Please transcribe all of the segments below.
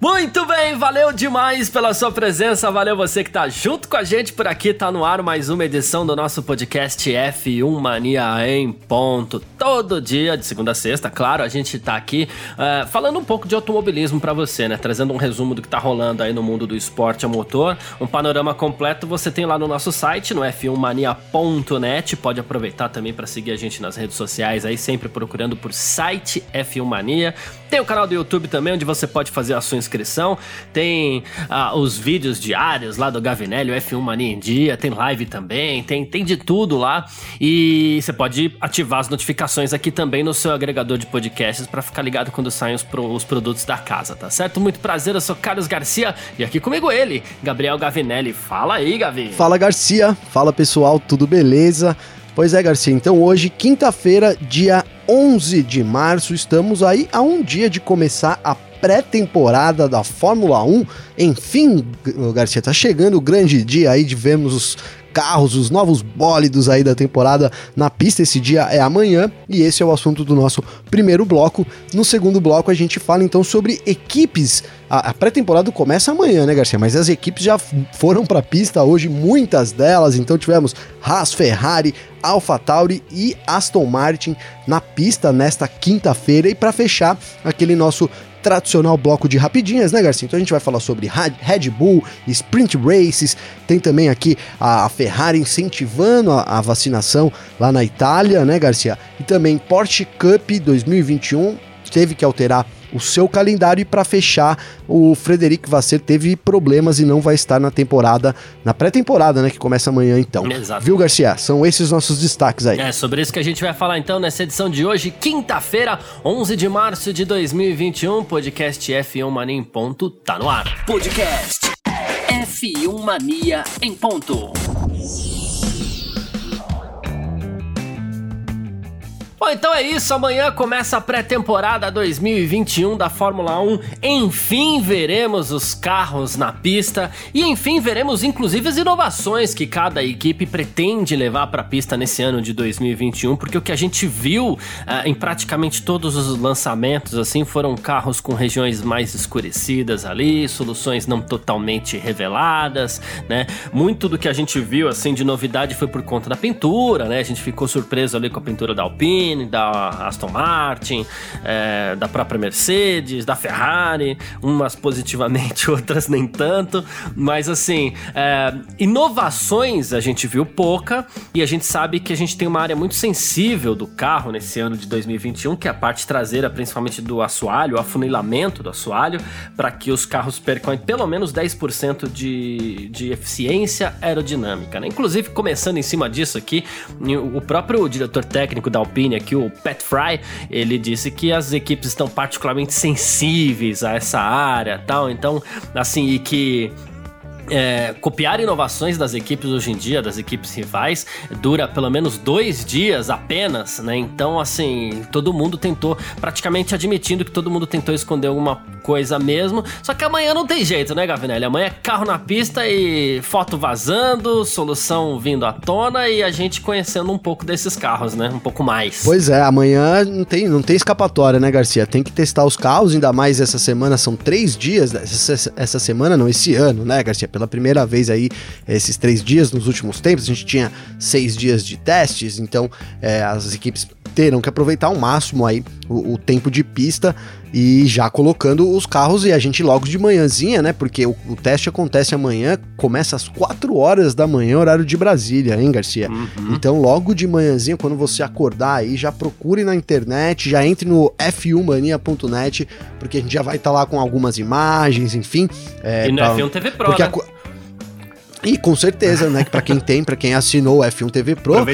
Muito bem, valeu demais pela sua presença, valeu você que tá junto com a gente por aqui, tá no ar mais uma edição do nosso podcast F1 Mania em ponto. Todo dia, de segunda a sexta, claro, a gente tá aqui uh, falando um pouco de automobilismo para você, né? Trazendo um resumo do que tá rolando aí no mundo do esporte a motor, um panorama completo você tem lá no nosso site, no f1mania.net, pode aproveitar também para seguir a gente nas redes sociais aí, sempre procurando por site F1 Mania. Tem o canal do YouTube também, onde você pode fazer a sua inscrição. Tem ah, os vídeos diários lá do Gavinelli, o F1 Mania em Dia. Tem live também, tem, tem de tudo lá. E você pode ativar as notificações aqui também no seu agregador de podcasts para ficar ligado quando saem os, pro, os produtos da casa, tá certo? Muito prazer, eu sou Carlos Garcia e aqui comigo ele, Gabriel Gavinelli. Fala aí, Gavi. Fala, Garcia. Fala, pessoal, tudo beleza? Pois é, Garcia. Então hoje, quinta-feira, dia 11 de março, estamos aí a um dia de começar a pré-temporada da Fórmula 1. Enfim, Garcia, tá chegando o grande dia aí de vermos os carros, os novos bólidos aí da temporada na pista. Esse dia é amanhã e esse é o assunto do nosso primeiro bloco. No segundo bloco a gente fala então sobre equipes. A, pré-temporada começa amanhã, né, Garcia? Mas as equipes já foram para a pista hoje, muitas delas. Então tivemos Haas, Ferrari, AlphaTauri e Aston Martin na pista nesta quinta-feira. E para fechar aquele nosso tradicional bloco de rapidinhas, né, Garcia? Então a gente vai falar sobre Red Bull, Sprint Races, tem também aqui a Ferrari incentivando a, vacinação lá na Itália, né, Garcia? E também Porsche Cup 2021 teve que alterar o seu calendário e para fechar, o Frederic Vasser teve problemas e não vai estar na temporada, na pré-temporada, né, que começa amanhã então. Exato. Viu, Garcia? São esses os nossos destaques aí. É, sobre isso que a gente vai falar então nessa edição de hoje, quinta-feira, 11 de março de 2021, podcast F1 Mania em ponto tá no ar. Podcast F1 Mania em ponto. Bom, então é isso. Amanhã começa a pré-temporada 2021 da Fórmula 1. Enfim, veremos os carros na pista e enfim veremos inclusive as inovações que cada equipe pretende levar para a pista nesse ano de 2021, porque o que a gente viu uh, em praticamente todos os lançamentos assim foram carros com regiões mais escurecidas ali, soluções não totalmente reveladas, né? Muito do que a gente viu assim de novidade foi por conta da pintura, né? A gente ficou surpreso ali com a pintura da Alpine Lamborghini, da Aston Martin, é, da própria Mercedes, da Ferrari, umas positivamente, outras nem tanto, mas assim, é, inovações a gente viu pouca e a gente sabe que a gente tem uma área muito sensível do carro nesse ano de 2021, que é a parte traseira, principalmente do assoalho, o afunilamento do assoalho, para que os carros percam pelo menos 10% de, de eficiência aerodinâmica. Né? Inclusive, começando em cima disso aqui, o próprio diretor técnico da Alpine aqui, o Pat Fry, ele disse que as equipes estão particularmente sensíveis a essa área tal. Então, assim, e que é, copiar inovações das equipes hoje em dia, das equipes rivais, dura pelo menos dois dias apenas, né? Então, assim, todo mundo tentou, praticamente admitindo que todo mundo tentou esconder alguma coisa mesmo. Só que amanhã não tem jeito, né, Gavinelli? Amanhã é carro na pista e foto vazando, solução vindo à tona e a gente conhecendo um pouco desses carros, né? Um pouco mais. Pois é, amanhã não tem, não tem escapatória, né, Garcia? Tem que testar os carros, ainda mais essa semana, são três dias, essa, essa semana não, esse ano, né, Garcia? pela primeira vez aí esses três dias nos últimos tempos. A gente tinha seis dias de testes, então é, as equipes terão que aproveitar ao máximo aí o, o, tempo de pista e já colocando os carros e a gente logo de manhãzinha, né? Porque o, o teste acontece amanhã, começa às 4 horas da manhã, horário de Brasília, hein, Garcia? Uhum. Então, logo de manhãzinha, quando você acordar aí, já procure na internet, já entre no f1mania.net, porque a gente já vai estar tá lá com algumas imagens, enfim. É, e no pra, F1 TV Pro, né? A, e com certeza, né? Que pra quem tem, pra quem assinou o F1 TV Pro. Tra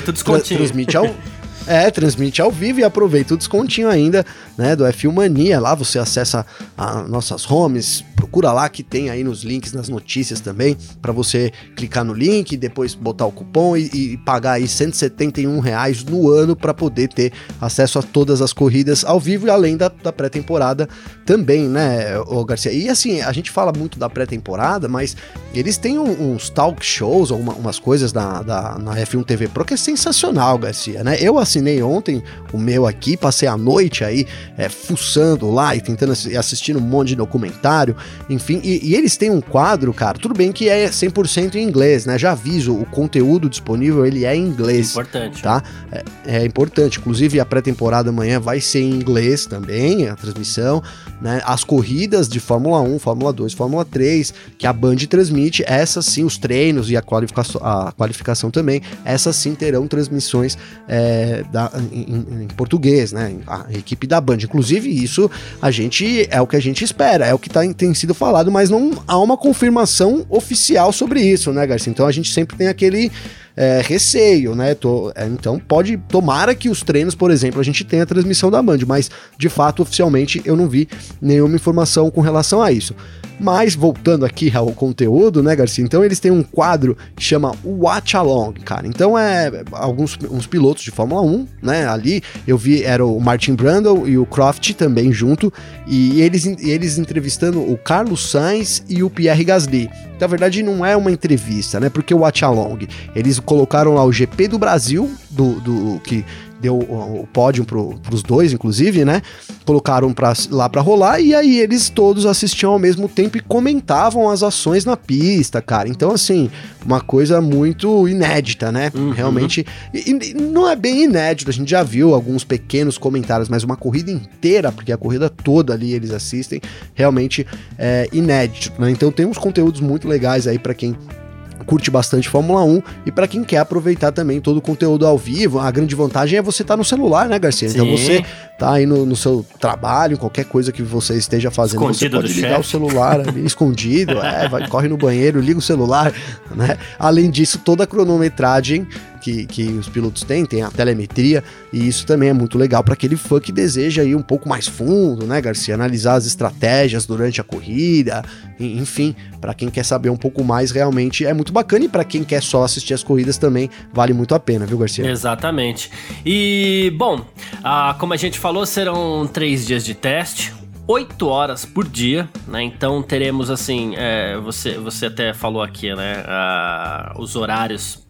transmite ao. É, transmite ao vivo e aproveita o descontinho ainda, né, do F1 Mania. Lá você acessa as nossas homes, procura lá que tem aí nos links, nas notícias também, para você clicar no link, depois botar o cupom e, e pagar aí 171 reais no ano para poder ter acesso a todas as corridas ao vivo e além da, da pré-temporada também, né, o Garcia? E assim, a gente fala muito da pré-temporada, mas eles têm um, uns talk shows, ou uma, umas coisas na, da, na F1 TV Pro que é sensacional, Garcia, né? Eu assinei ontem o meu aqui, passei a noite aí é, fuçando lá e tentando assistir um monte de documentário, enfim, e, e eles têm um quadro, cara, tudo bem que é 100% em inglês, né? Já aviso, o conteúdo disponível ele é em inglês. Importante. Tá? É, é importante. Inclusive, a pré-temporada amanhã vai ser em inglês também, a transmissão. Né? As corridas de Fórmula 1, Fórmula 2, Fórmula 3, que a Band transmite, essas sim, os treinos e a qualificação, a qualificação também, essas sim terão transmissões é, da, em, em, português, né? A equipe da Band. Inclusive, isso a gente é o que a gente espera, é o que tá, tem sido falado, mas não há uma confirmação oficial sobre isso, né, Garcia? Então a gente sempre tem aquele é, receio, né? Tô, é, então pode, tomara que os treinos, por exemplo, a gente tenha a transmissão da Band, mas de fato, oficialmente, eu não vi nenhuma informação com relação a isso. Mas voltando aqui ao conteúdo, né, Garcia? Então eles têm um quadro que chama Watch Along, cara. Então é alguns uns pilotos de Fórmula 1, né? Ali eu vi era o Martin Brundle e o Croft também junto e eles eles entrevistando o Carlos Sainz e o Pierre Gasly. Na verdade não é uma entrevista, né? Porque o Watch Along, eles colocaram lá o GP do Brasil do, do que deu o, pódio para os dois, inclusive, né? Colocaram pra, lá para rolar e aí eles todos assistiam ao mesmo tempo e comentavam as ações na pista, cara. Então, assim, uma coisa muito inédita, né? Uhum. Realmente. E, e não é bem inédito, a gente já viu alguns pequenos comentários, mas uma corrida inteira, porque a corrida toda ali eles assistem, realmente é inédito, né? Então tem uns conteúdos muito legais aí para quem curte bastante Fórmula 1 e para quem quer aproveitar também todo o conteúdo ao vivo, a grande vantagem é você estar tá no celular, né, Garcia? Então Sim. Então você tá aí no, no, seu trabalho, qualquer coisa que você esteja fazendo, escondido você pode ligar chefe. o celular ali, escondido, é, vai, corre no banheiro, liga o celular, né? Além disso, toda a cronometragem que, que os pilotos têm, tem a telemetria, e isso também é muito legal para aquele fã que deseja ir um pouco mais fundo, né, Garcia? Analisar as estratégias durante a corrida, enfim, para quem quer saber um pouco mais, realmente é muito bacana, e para quem quer só assistir as corridas também vale muito a pena, viu, Garcia? Exatamente. E, bom, ah, como a gente falou, serão três dias de teste, 8 horas por dia, né? Então teremos assim, é, você, você até falou aqui, né? Os horários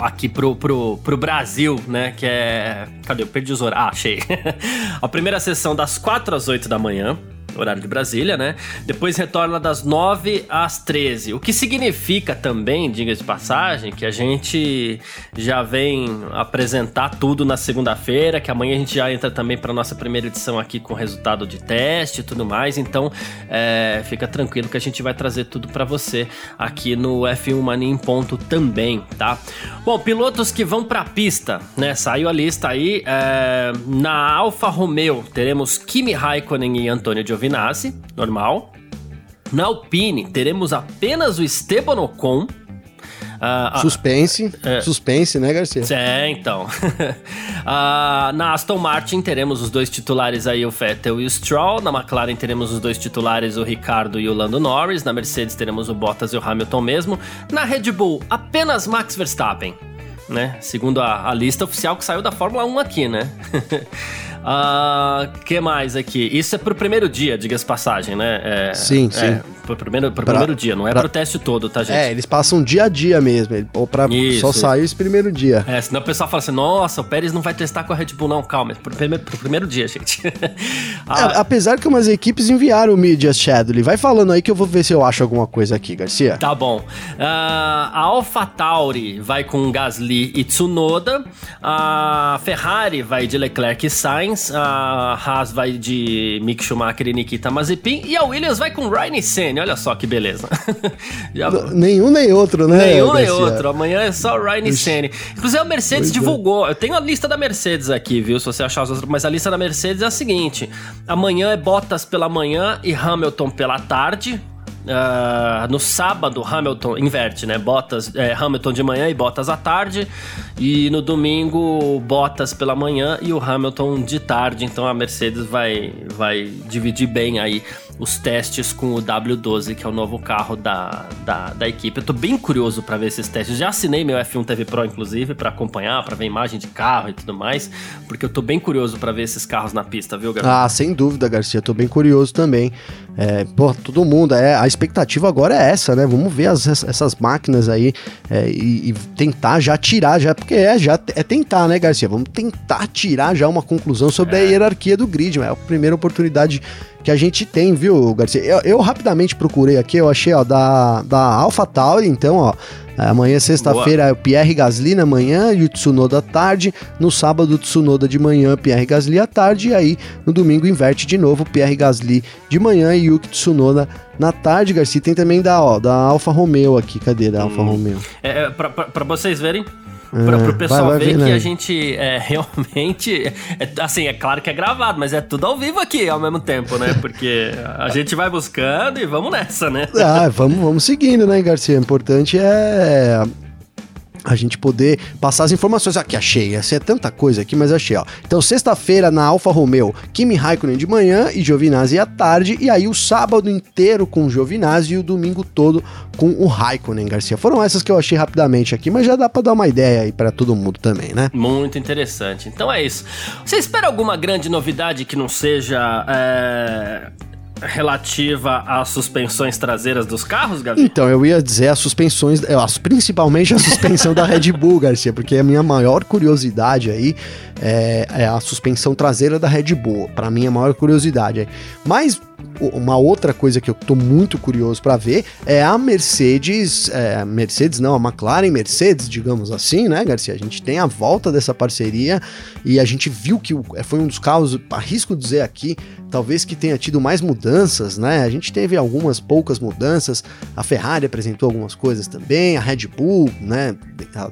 aqui pro, pro, pro Brasil, né? Que é. Cadê? Eu perdi os horários. Ah, achei. a primeira sessão das 4 às 8 da manhã horário de Brasília, né? Depois retorna das 9 às 13. O que significa também, diga de passagem, que a gente já vem apresentar tudo na segunda-feira, que amanhã a gente já entra também para nossa primeira edição aqui com resultado de teste e tudo mais. Então, é, fica tranquilo que a gente vai trazer tudo para você aqui no F1 Mania em ponto também, tá? Bom, pilotos que vão para a pista, né? Saiu a lista aí. É, na Alfa Romeo teremos Kimi Raikkonen e Antônio Giovinazzi Giovinazzi, normal. Na Alpine, teremos apenas o Esteban Ocon. Uh, suspense, uh, suspense, né, Garcia? É, então. uh, na Aston Martin teremos os dois titulares aí, o Vettel e o Stroll. Na McLaren teremos os dois titulares, o Ricardo e o Lando Norris. Na Mercedes teremos o Bottas e o Hamilton mesmo. Na Red Bull, apenas Max Verstappen. Né? Segundo a, a lista oficial que saiu da Fórmula 1 aqui, né? Uh, que mais aqui? Isso é pro primeiro dia, diga-se passagem, né? É, sim, é, sim. Pro primeiro, pro pra, primeiro dia, não é pra, pro teste todo, tá, gente? É, eles passam dia a dia mesmo, ou pra isso, só sair esse primeiro dia. É, senão o pessoal fala assim, nossa, o Pérez não vai testar com a Red Bull, não, calma, é pro primeiro, pro primeiro dia, gente. ah, é, apesar que umas equipes enviaram o Media Schedule, vai falando aí que eu vou ver se eu acho alguma coisa aqui, Garcia. Tá bom. Uh, a AlphaTauri vai com Gasly e Tsunoda, a Ferrari vai de Leclerc e Sainz, Sainz, a Haas vai de Mick Schumacher e Nikita Mazepin e a Williams vai com Ryan Senna. Olha só que beleza. Já... Nenhum nem outro, né? Nenhum nem outro. Amanhã é só Ryan Senna. Inclusive a Mercedes pois é. divulgou. É. Eu tenho a lista da Mercedes aqui, viu? Se você achar as outras, mas a lista da Mercedes é a seguinte: amanhã é Bottas pela manhã e Hamilton pela tarde. Uh, no sábado, Hamilton inverte, né? Bottas, é, Hamilton de manhã e Bottas à tarde. E no domingo, Bottas pela manhã e o Hamilton de tarde. Então a Mercedes vai, vai dividir bem aí os testes com o W12, que é o novo carro da, da, da equipe. Eu tô bem curioso para ver esses testes. Já assinei meu F1 TV Pro, inclusive, para acompanhar, para ver imagem de carro e tudo mais, porque eu tô bem curioso para ver esses carros na pista, viu, Garcia? Ah, sem dúvida, Garcia. Tô bem curioso também. É, pô, todo mundo, é, a expectativa agora é essa, né? Vamos ver as, essas máquinas aí é, e, e, tentar já tirar, já, é, já é tentar, né, Garcia? Vamos tentar tirar já uma conclusão sobre é. a hierarquia do grid, é a primeira oportunidade que a gente tem, viu, Garcia? Eu, eu rapidamente procurei aqui, eu achei, ó, da, da AlphaTauri, então, ó, Amanhã, sexta-feira, é o Pierre Gasly na manhã e o Tsunoda à tarde. No sábado, o Tsunoda de manhã, Pierre Gasly à tarde. E aí, no domingo, inverte de novo, Pierre Gasly de manhã e Yuki Tsunoda na tarde, Garcia. Tem também da, ó, da Alfa Romeo aqui. Cadê da Alfa hum. Romeo? É, é pra vocês verem, Pra, pro é, pessoal vai, vai ver, ver que a gente é, realmente. É, assim, é claro que é gravado, mas é tudo ao vivo aqui ao mesmo tempo, né? Porque a gente vai buscando e vamos nessa, né? Ah, vamos, vamos seguindo, né, Garcia? O importante é a gente poder passar as informações. Aqui, achei. Essa é tanta coisa aqui, mas achei, ó. Então, sexta-feira na Alfa Romeo, Kimi Raikkonen de manhã e Giovinazzi à tarde. E aí, o sábado inteiro com o Giovinazzi e o domingo todo com o Raikkonen, Garcia. Foram essas que eu achei rapidamente aqui, mas já dá para dar uma ideia aí para todo mundo também, né? Muito interessante. Então é isso. Você espera alguma grande novidade que não seja. É relativa às suspensões traseiras dos carros, Gabi? Então, eu ia dizer as suspensões, principalmente a suspensão da Red Bull, Garcia, porque a minha maior curiosidade aí é, é a suspensão traseira da Red Bull. Para mim, a maior curiosidade. Mas uma outra coisa que eu tô muito curioso para ver é a Mercedes, é, Mercedes não, a McLaren Mercedes, digamos assim, né, Garcia? A gente tem a volta dessa parceria e a gente viu que foi um dos carros, arrisco dizer aqui, talvez que tenha tido mais mudanças, né? A gente teve algumas poucas mudanças, a Ferrari apresentou algumas coisas também, a Red Bull, né,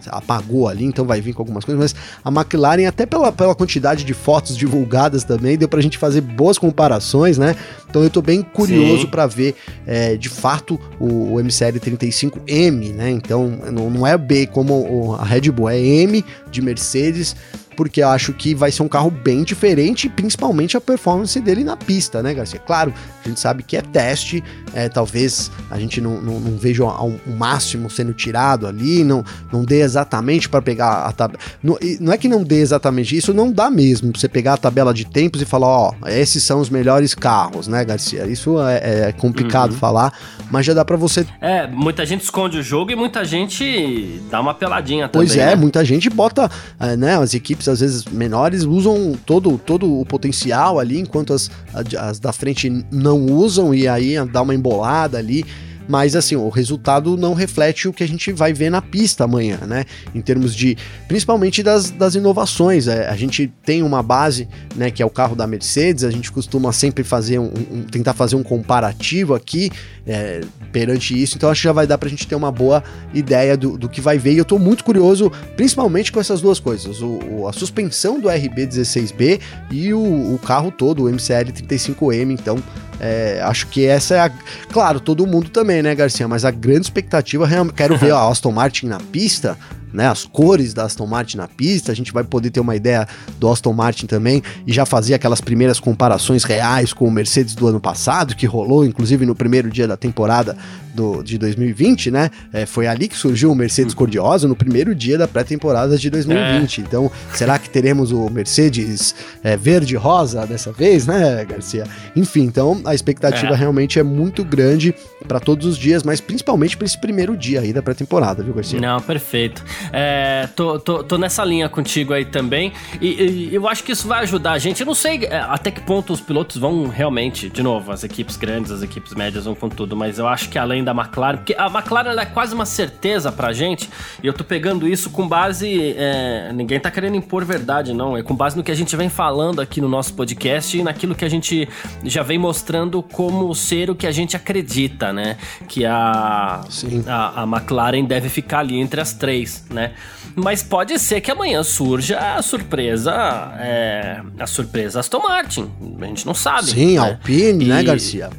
apagou ali, então vai vir com algumas coisas, mas a McLaren, até pela, pela quantidade de fotos divulgadas também, deu pra gente fazer boas comparações, né? Então eu tô bem curioso para ver é, de fato o, o MCL 35M, né? Então não, não é B como a Red Bull, é M de Mercedes porque eu acho que vai ser um carro bem diferente, principalmente a performance dele na pista, né, Garcia? Claro, a gente sabe que é teste, é, talvez a gente não, não, não veja o, o, máximo sendo tirado ali, não, não dê exatamente para pegar a tabela. Não, não, é que não dê exatamente isso, não dá mesmo pra você pegar a tabela de tempos e falar, ó, esses são os melhores carros, né, Garcia? Isso é, é complicado uhum. falar, mas já dá para você. É, muita gente esconde o jogo e muita gente dá uma peladinha também. Pois é, né? muita gente bota, é, né, as equipes às vezes menores usam todo, todo o potencial ali, enquanto as, as da frente não usam, e aí dá uma embolada ali mas assim, o resultado não reflete o que a gente vai ver na pista amanhã, né? Em termos de, principalmente das, das inovações. É, a gente tem uma base, né, que é o carro da Mercedes, a gente costuma sempre fazer um, um tentar fazer um comparativo aqui é, perante isso, então acho que já vai dar pra gente ter uma boa ideia do, do que vai ver, e eu tô muito curioso, principalmente com essas duas coisas, o, o a suspensão do RB16B e o, o carro todo, o MCL 35M, então é, acho que essa é a. Claro, todo mundo também, né, Garcia? Mas a grande expectativa, quero ver a Aston Martin na pista né, as cores da Aston Martin na pista, a gente vai poder ter uma ideia do Aston Martin também e já fazer aquelas primeiras comparações reais com o Mercedes do ano passado, que rolou inclusive no primeiro dia da temporada do, de 2020, né? É, foi ali que surgiu o Mercedes hum. Cor-de-Rosa no primeiro dia da pré-temporada de 2020. É. Então, será que teremos o Mercedes é, verde-rosa dessa vez, né, Garcia? Enfim, então a expectativa é. realmente é muito grande para todos os dias, mas principalmente para esse primeiro dia aí da pré-temporada, viu, Garcia? Não, perfeito. É, tô, tô, tô, nessa linha contigo aí também. E, e, eu acho que isso vai ajudar a gente. Eu não sei é, até que ponto os pilotos vão realmente, de novo, as equipes grandes, as equipes médias vão com tudo, mas eu acho que além da McLaren, porque a McLaren é quase uma certeza pra gente, e eu tô pegando isso com base. É, ninguém tá querendo impor verdade, não. É com base no que a gente vem falando aqui no nosso podcast e naquilo que a gente já vem mostrando como ser o que a gente acredita, né? Que a, a, a McLaren deve ficar ali entre as três. Né? Mas pode ser que amanhã surja a surpresa, é, a surpresa Aston Martin. A gente não sabe. Sim, né? Alpine, né, Garcia?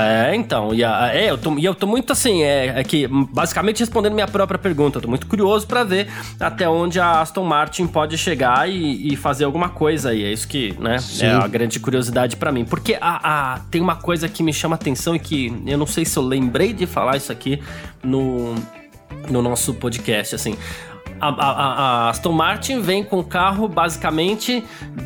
é, então. E, a, é, eu tô, e eu tô muito assim, é, é, que basicamente respondendo minha própria pergunta. Eu tô muito curioso para ver até onde a Aston Martin pode chegar e, e fazer alguma coisa aí. É isso que, né, Sim. é a grande curiosidade para mim. Porque a, a, tem uma coisa que me chama atenção e que eu não sei se eu lembrei de falar isso aqui no, no nosso podcast, assim. A, a, a, Aston Martin vem com carro basicamente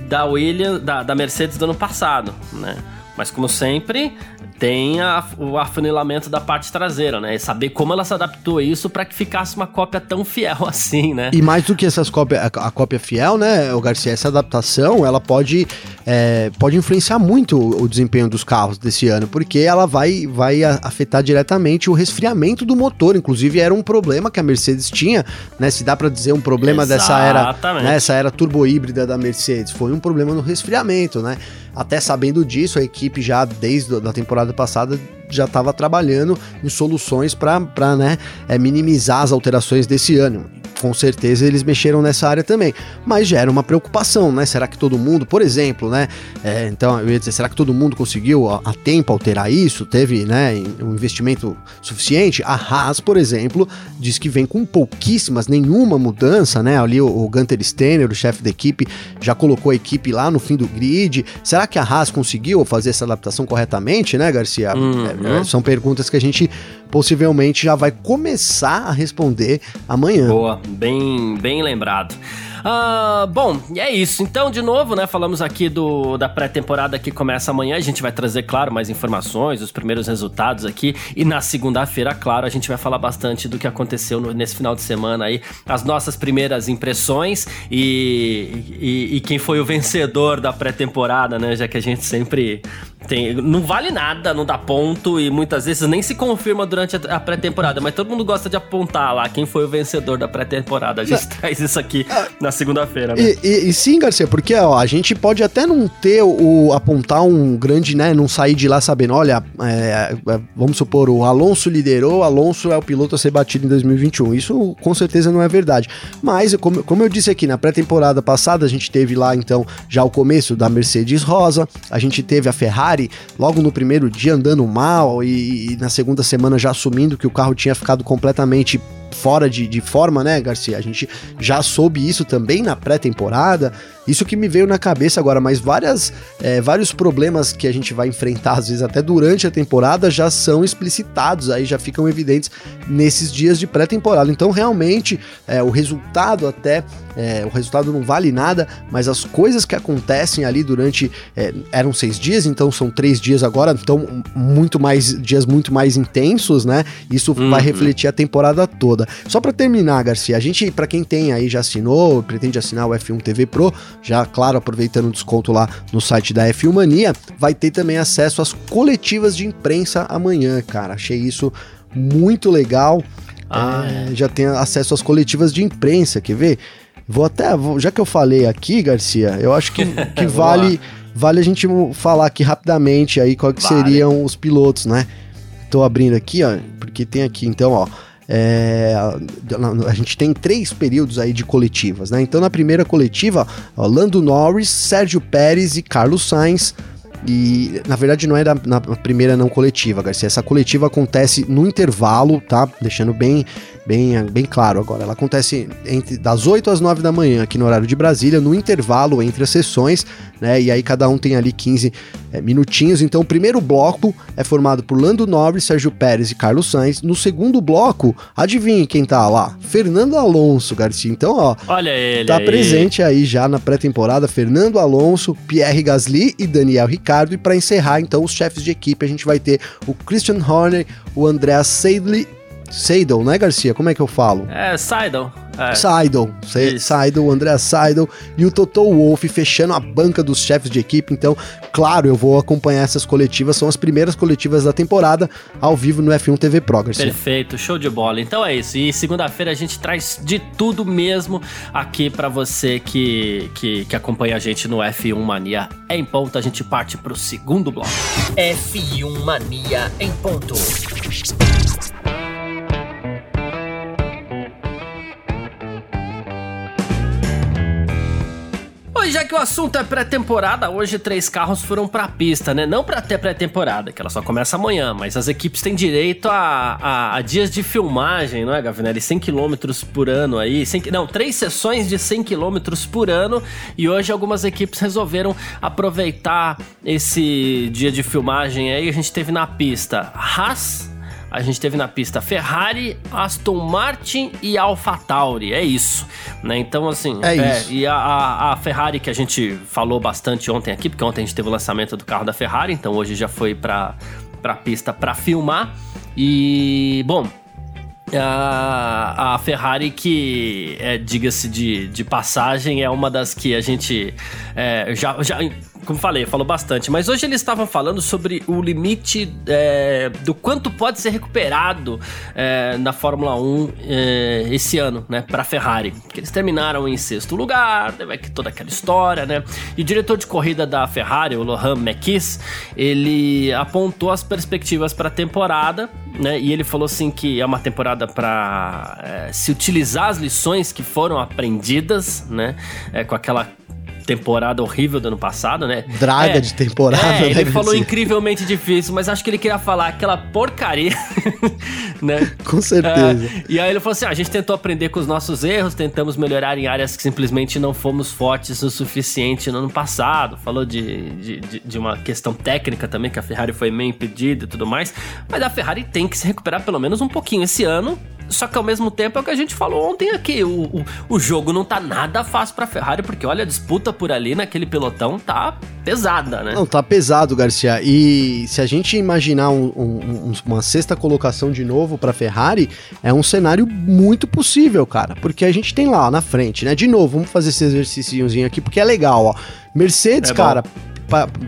da Williams, da, da Mercedes do ano passado, né? Mas como sempre, tem a, o afunilamento da parte traseira, né? E saber como ela se adaptou a isso para que ficasse uma cópia tão fiel assim, né? E mais do que essas cópias, a, a cópia fiel, né, o Garcia, essa adaptação, ela pode, é, pode influenciar muito o, o, desempenho dos carros desse ano, porque ela vai, vai afetar diretamente o resfriamento do motor. Inclusive, era um problema que a Mercedes tinha, né? Se dá para dizer um problema Exatamente. dessa era, né, essa era turbo híbrida da Mercedes, foi um problema no resfriamento, né? Até sabendo disso, a equipe já desde a temporada passada já estava trabalhando em soluções para né, é, minimizar as alterações desse ano com certeza eles mexeram nessa área também. Mas gera uma preocupação, né? Será que todo mundo, por exemplo, né? É, então eu ia dizer, será que todo mundo conseguiu a, a, tempo alterar isso? Teve, né, um investimento suficiente? A Haas, por exemplo, diz que vem com pouquíssimas, nenhuma mudança, né? Ali o, o Gunter Steiner, o chefe da equipe, já colocou a equipe lá no fim do grid. Será que a Haas conseguiu fazer essa adaptação corretamente, né, Garcia? Uhum. É, são perguntas que a gente possivelmente já vai começar a responder amanhã. Boa, bem, bem lembrado. Uh, bom, e é isso. Então, de novo, né? Falamos aqui do, da pré-temporada que começa amanhã. A gente vai trazer, claro, mais informações, os primeiros resultados aqui. E na segunda-feira, claro, a gente vai falar bastante do que aconteceu no, nesse final de semana aí, as nossas primeiras impressões e, e, e quem foi o vencedor da pré-temporada, né? Já que a gente sempre tem, não vale nada, não dá ponto e muitas vezes nem se confirma durante a pré-temporada, mas todo mundo gosta de apontar lá quem foi o vencedor da pré-temporada. A gente é. traz isso aqui na segunda-feira, né? E, e, e, sim, Garcia, porque ó, a gente pode até não ter o apontar um grande, né, não sair de lá sabendo, olha, é, é, vamos supor, o Alonso liderou, o Alonso é o piloto a ser batido em 2021. Isso com certeza não é verdade. Mas, como, como eu disse aqui, na pré-temporada passada a gente teve lá então já o começo da Mercedes Rosa, a gente teve a Ferrari Ferrari logo no primeiro dia andando mal e, e na segunda semana já assumindo que o carro tinha ficado completamente fora de, de forma, né, Garcia? A gente já soube isso também na pré-temporada. Isso que me veio na cabeça agora, mas várias, é, vários problemas que a gente vai enfrentar, às vezes até durante a temporada, já são explicitados, aí já ficam evidentes nesses dias de pré-temporada. Então, realmente, é, o resultado até, é, o resultado não vale nada, mas as coisas que acontecem ali durante, é, eram seis dias, então são três dias agora, então muito mais, dias muito mais intensos, né? Isso uhum. vai refletir a temporada toda. Só para terminar, Garcia, a gente, para quem tem aí, já assinou, pretende assinar o F1 TV Pro, já, claro, aproveitando o desconto lá no site da F1 Mania, vai ter também acesso às coletivas de imprensa amanhã, cara. Achei isso muito legal. Ah, é, é. Já tem acesso às coletivas de imprensa, quer ver? Vou até, já que eu falei aqui, Garcia, eu acho que, que vale, vale a gente falar aqui rapidamente aí quais vale. seriam os pilotos, né? Tô abrindo aqui, ó, porque tem aqui então, ó. É, a, gente tem três períodos aí de coletivas, né? Então na primeira coletiva, ó, Lando Norris, Sérgio Pérez e Carlos Sainz. E na verdade não é da, na primeira não coletiva, Garcia. Essa coletiva acontece no intervalo, tá? Deixando bem bem, bem claro agora. Ela acontece entre das 8 às 9 da manhã aqui no horário de Brasília, no intervalo entre as sessões, né? E aí cada um tem ali 15 é, minutinhos. Então o primeiro bloco é formado por Lando Norris, Sérgio Pérez e Carlos Sainz. No segundo bloco, adivinhe quem tá lá? Fernando Alonso, Garcia. Então, ó, olha ele tá aí. presente aí já na pré-temporada Fernando Alonso, Pierre Gasly e Daniel Ricardo. E para encerrar, então, os chefes de equipe, a gente vai ter o Christian Horner, o Andreas Seidley Seidel, né, Garcia? Como é que eu falo? É, Seidel. É. Seidel, Seidel, André Seidel e o Toto Wolff fechando a banca dos chefes de equipe. Então, claro, eu vou acompanhar essas coletivas. São as primeiras coletivas da temporada ao vivo no F1 TV Pro, Garcia. Perfeito, show de bola. Então é isso. E segunda-feira a gente traz de tudo mesmo aqui para você que, que, que acompanha a gente no F1 Mania é em ponto. A gente parte pro segundo bloco. F1 Mania em ponto. E já que o assunto é pré-temporada, hoje três carros foram pra pista, né? Não pra ter pré-temporada, que ela só começa amanhã, mas as equipes têm direito a, a, a dias de filmagem, não é, Gavinelli? 100 km por ano aí, 100, não, três sessões de 100 km por ano, e hoje algumas equipes resolveram aproveitar esse dia de filmagem aí, a gente teve na pista Haas, a gente teve na pista Ferrari, Aston Martin e AlphaTauri, é isso, né? Então assim, é, é isso. e a, a, a, Ferrari que a gente falou bastante ontem aqui, porque ontem a gente teve o lançamento do carro da Ferrari, então hoje já foi para para pista para filmar. E bom, a, a Ferrari que, é, diga-se de, de passagem, é uma das que a gente é, já, já como falei, falou bastante, mas hoje eles estavam falando sobre o limite é, do quanto pode ser recuperado é, na Fórmula 1 é, esse ano, né, para Ferrari. Que eles terminaram em sexto lugar, né, toda aquela história, né? E o diretor de corrida da Ferrari, o Lohan McKiss, ele apontou as perspectivas para a temporada, né? E ele falou assim que é uma temporada para é, se utilizar as lições que foram aprendidas, né? É, com aquela temporada horrível do ano passado, né? Draga é, de temporada, é, né? Ele falou incrivelmente difícil, mas acho que ele queria falar aquela porcaria, né? Com certeza. É, e aí ele falou assim: ah, a gente tentou aprender com os nossos erros, tentamos melhorar em áreas que simplesmente não fomos fortes o suficiente no ano passado. Falou de, de, de, de uma questão técnica também, que a Ferrari foi meio impedida e tudo mais. Mas a Ferrari tem que se recuperar pelo menos um pouquinho esse ano só que ao mesmo tempo é o que a gente falou ontem aqui. O, o, o jogo não tá nada fácil pra Ferrari, porque olha, a disputa por ali naquele pelotão tá pesada, né? Não, tá pesado, Garcia. E se a gente imaginar um, um, uma sexta colocação de novo pra Ferrari, é um cenário muito possível, cara. Porque a gente tem lá na frente, né? De novo, vamos fazer esse exercíciozinho aqui, porque é legal, ó. Mercedes, é cara,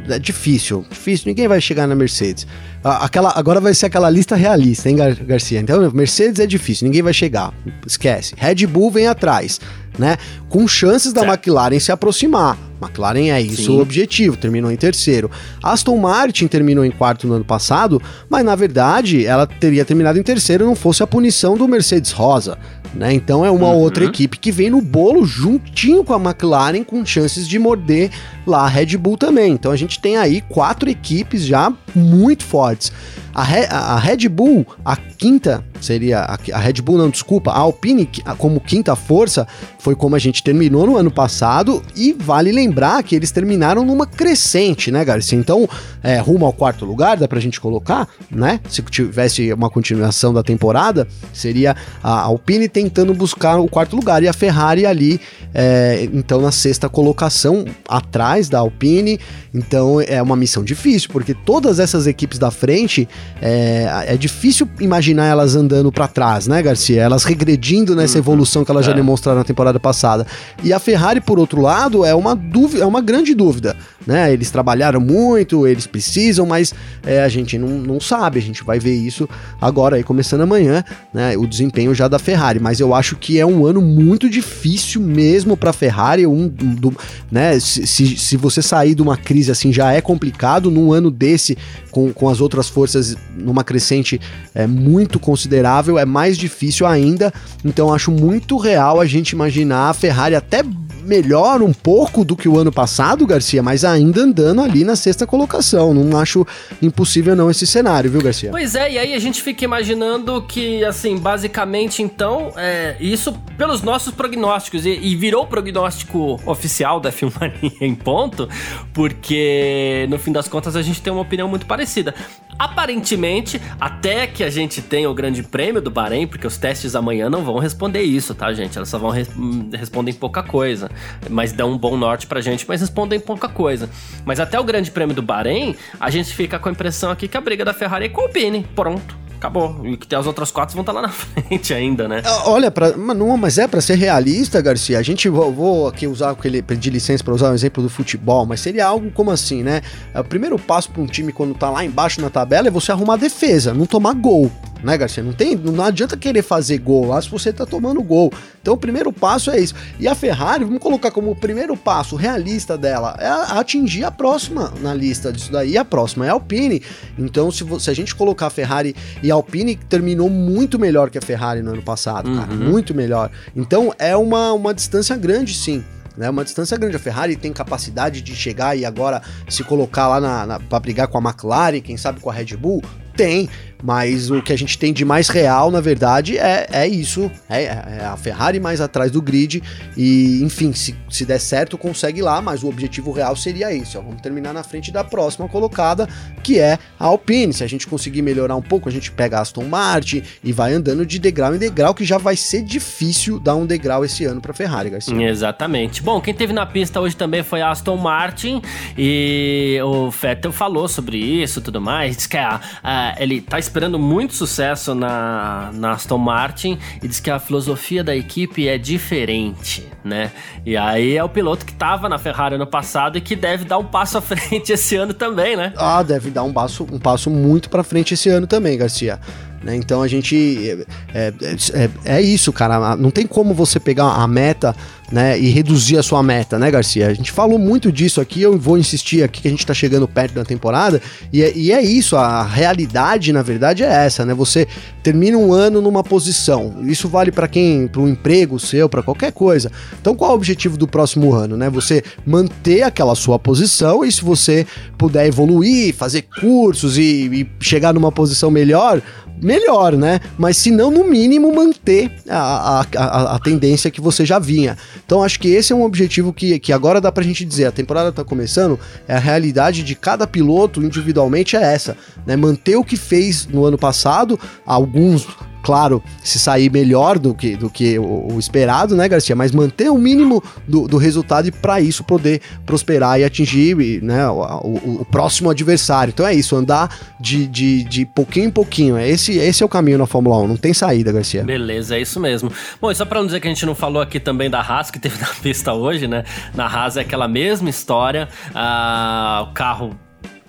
é difícil, difícil, ninguém vai chegar na Mercedes. Aquela, agora vai ser aquela lista realista, hein, Gar Garcia? Então, Mercedes é difícil, ninguém vai chegar. Esquece. Red Bull vem atrás, né? Com chances da certo. McLaren se aproximar. McLaren é isso Sim. o objetivo, terminou em terceiro. Aston Martin terminou em quarto no ano passado, mas na verdade ela teria terminado em terceiro não fosse a punição do Mercedes Rosa. Né? Então é uma uhum. outra equipe que vem no bolo juntinho com a McLaren com chances de morder lá a Red Bull também. Então a gente tem aí quatro equipes já muito fortes. A, Re a Red Bull, a quinta, seria a, a, Red Bull, não, desculpa, a Alpine como quinta força, foi como a gente terminou no ano passado, e vale lembrar que eles terminaram numa crescente, né, Garcia? Então, é, rumo ao quarto lugar, dá pra gente colocar, né? Se tivesse uma continuação da temporada, seria a Alpine tentando buscar o quarto lugar, e a Ferrari ali, é, então, na sexta colocação, atrás da Alpine, então é uma missão difícil, porque todas essas equipes da frente é, é difícil imaginar elas andando para trás, né, Garcia? Elas regredindo nessa uhum. evolução que elas já é. demonstraram na temporada passada. E a Ferrari, por outro lado, é uma dúvida, é uma grande dúvida, né? Eles trabalharam muito, eles precisam, mas é, a gente não, não sabe, a gente vai ver isso agora aí começando amanhã, né? O desempenho já da Ferrari, mas eu acho que é um ano muito difícil mesmo para Ferrari, um do, né? Se, se, se você sair de uma crise assim já é complicado, num ano desse com, com as outras forças numa crescente é, muito considerável, é mais difícil ainda. Então acho muito real a gente imaginar a Ferrari até melhor um pouco do que o ano passado, Garcia, mas ainda andando ali na sexta colocação. Não acho impossível não esse cenário, viu, Garcia? Pois é, e aí a gente fica imaginando que, assim, basicamente, então, é, isso pelos nossos prognósticos, e, e virou prognóstico oficial da Filmania em ponto, porque no fim das contas a gente tem uma opinião muito parecida. Aparentemente, até que a gente tenha o grande prêmio do Bahrein, porque os testes amanhã não vão responder isso, tá, gente? Elas só vão re hum, responder pouca coisa, mas dão um bom norte pra gente, mas respondem pouca coisa. Mas até o grande prêmio do Bahrein, a gente fica com a impressão aqui que a briga da Ferrari é com o Alpine. Pronto acabou. E que tem as outras quatro vão estar tá lá na frente ainda, né? Ah, olha, pra, não, mas é para ser realista, Garcia. A gente vou, vou aqui usar aquele pedir licença para usar um exemplo do futebol, mas seria algo como assim, né? O primeiro passo para um time quando tá lá embaixo na tabela é você arrumar defesa, não tomar gol né, Garcia? Não tem, não adianta querer fazer gol lá se você tá tomando gol. Então o primeiro passo é isso. E a Ferrari, vamos colocar como o primeiro passo realista dela, é atingir a próxima na lista disso daí. A próxima é a Alpine. Então se, se a gente colocar a Ferrari e a Alpine terminou muito melhor que a Ferrari no ano passado, uhum. cara, muito melhor. Então é uma, uma distância grande, sim né? Uma distância grande. A Ferrari tem capacidade de chegar e agora se colocar lá na, na para brigar com a McLaren, quem sabe com a Red Bull? Tem, mas o que a gente tem de mais real, na verdade, é, é isso. É, é a Ferrari mais atrás do grid. E, enfim, se, se der certo, consegue lá, mas o objetivo real seria esse. Ó, vamos terminar na frente da próxima colocada, que é a Alpine. Se a gente conseguir melhorar um pouco, a gente pega a Aston Martin e vai andando de degrau em degrau, que já vai ser difícil dar um degrau esse ano para Ferrari, Garcia. Exatamente. Bom, quem teve na pista hoje também foi a Aston Martin e o Vettel falou sobre isso tudo mais. Diz que a, a, ele tá muito sucesso na, na Aston Martin e diz que a filosofia da equipe é diferente, né? E aí é o piloto que estava na Ferrari no passado e que deve dar um passo à frente esse ano também, né? Ah, deve dar um passo, um passo muito para frente esse ano também, Garcia. Né? Então a gente. É, é, é, é, isso, cara. Não tem como você pegar a meta né, e reduzir a sua meta, né, Garcia? A gente falou muito disso aqui, eu vou insistir aqui que a gente tá chegando perto da temporada, e é, e é isso, a realidade, na verdade, é essa, né? Você termina um ano numa posição. Isso vale para quem, para um emprego seu, para qualquer coisa. Então, qual é o objetivo do próximo ano, né? Você manter aquela sua posição e se você puder evoluir, fazer cursos e, e chegar numa posição melhor, melhor, né? Mas se não, no mínimo, manter a, a, a, a, tendência que você já vinha. Então acho que esse é um objetivo que, que agora dá pra gente dizer, a temporada tá começando, é a realidade de cada piloto individualmente é essa, né? Manter o que fez no ano passado, alguns claro, se sair melhor do que, do que o, o esperado, né, Garcia? Mas manter o mínimo do, do resultado e para isso poder prosperar e atingir né, o, o, próximo adversário. Então é isso, andar de, de, de pouquinho em pouquinho. É esse, esse é o caminho na Fórmula 1, não tem saída, Garcia. Beleza, é isso mesmo. Bom, e só para não dizer que a gente não falou aqui também da Haas, que teve na pista hoje, né? Na Haas é aquela mesma história, ah, o carro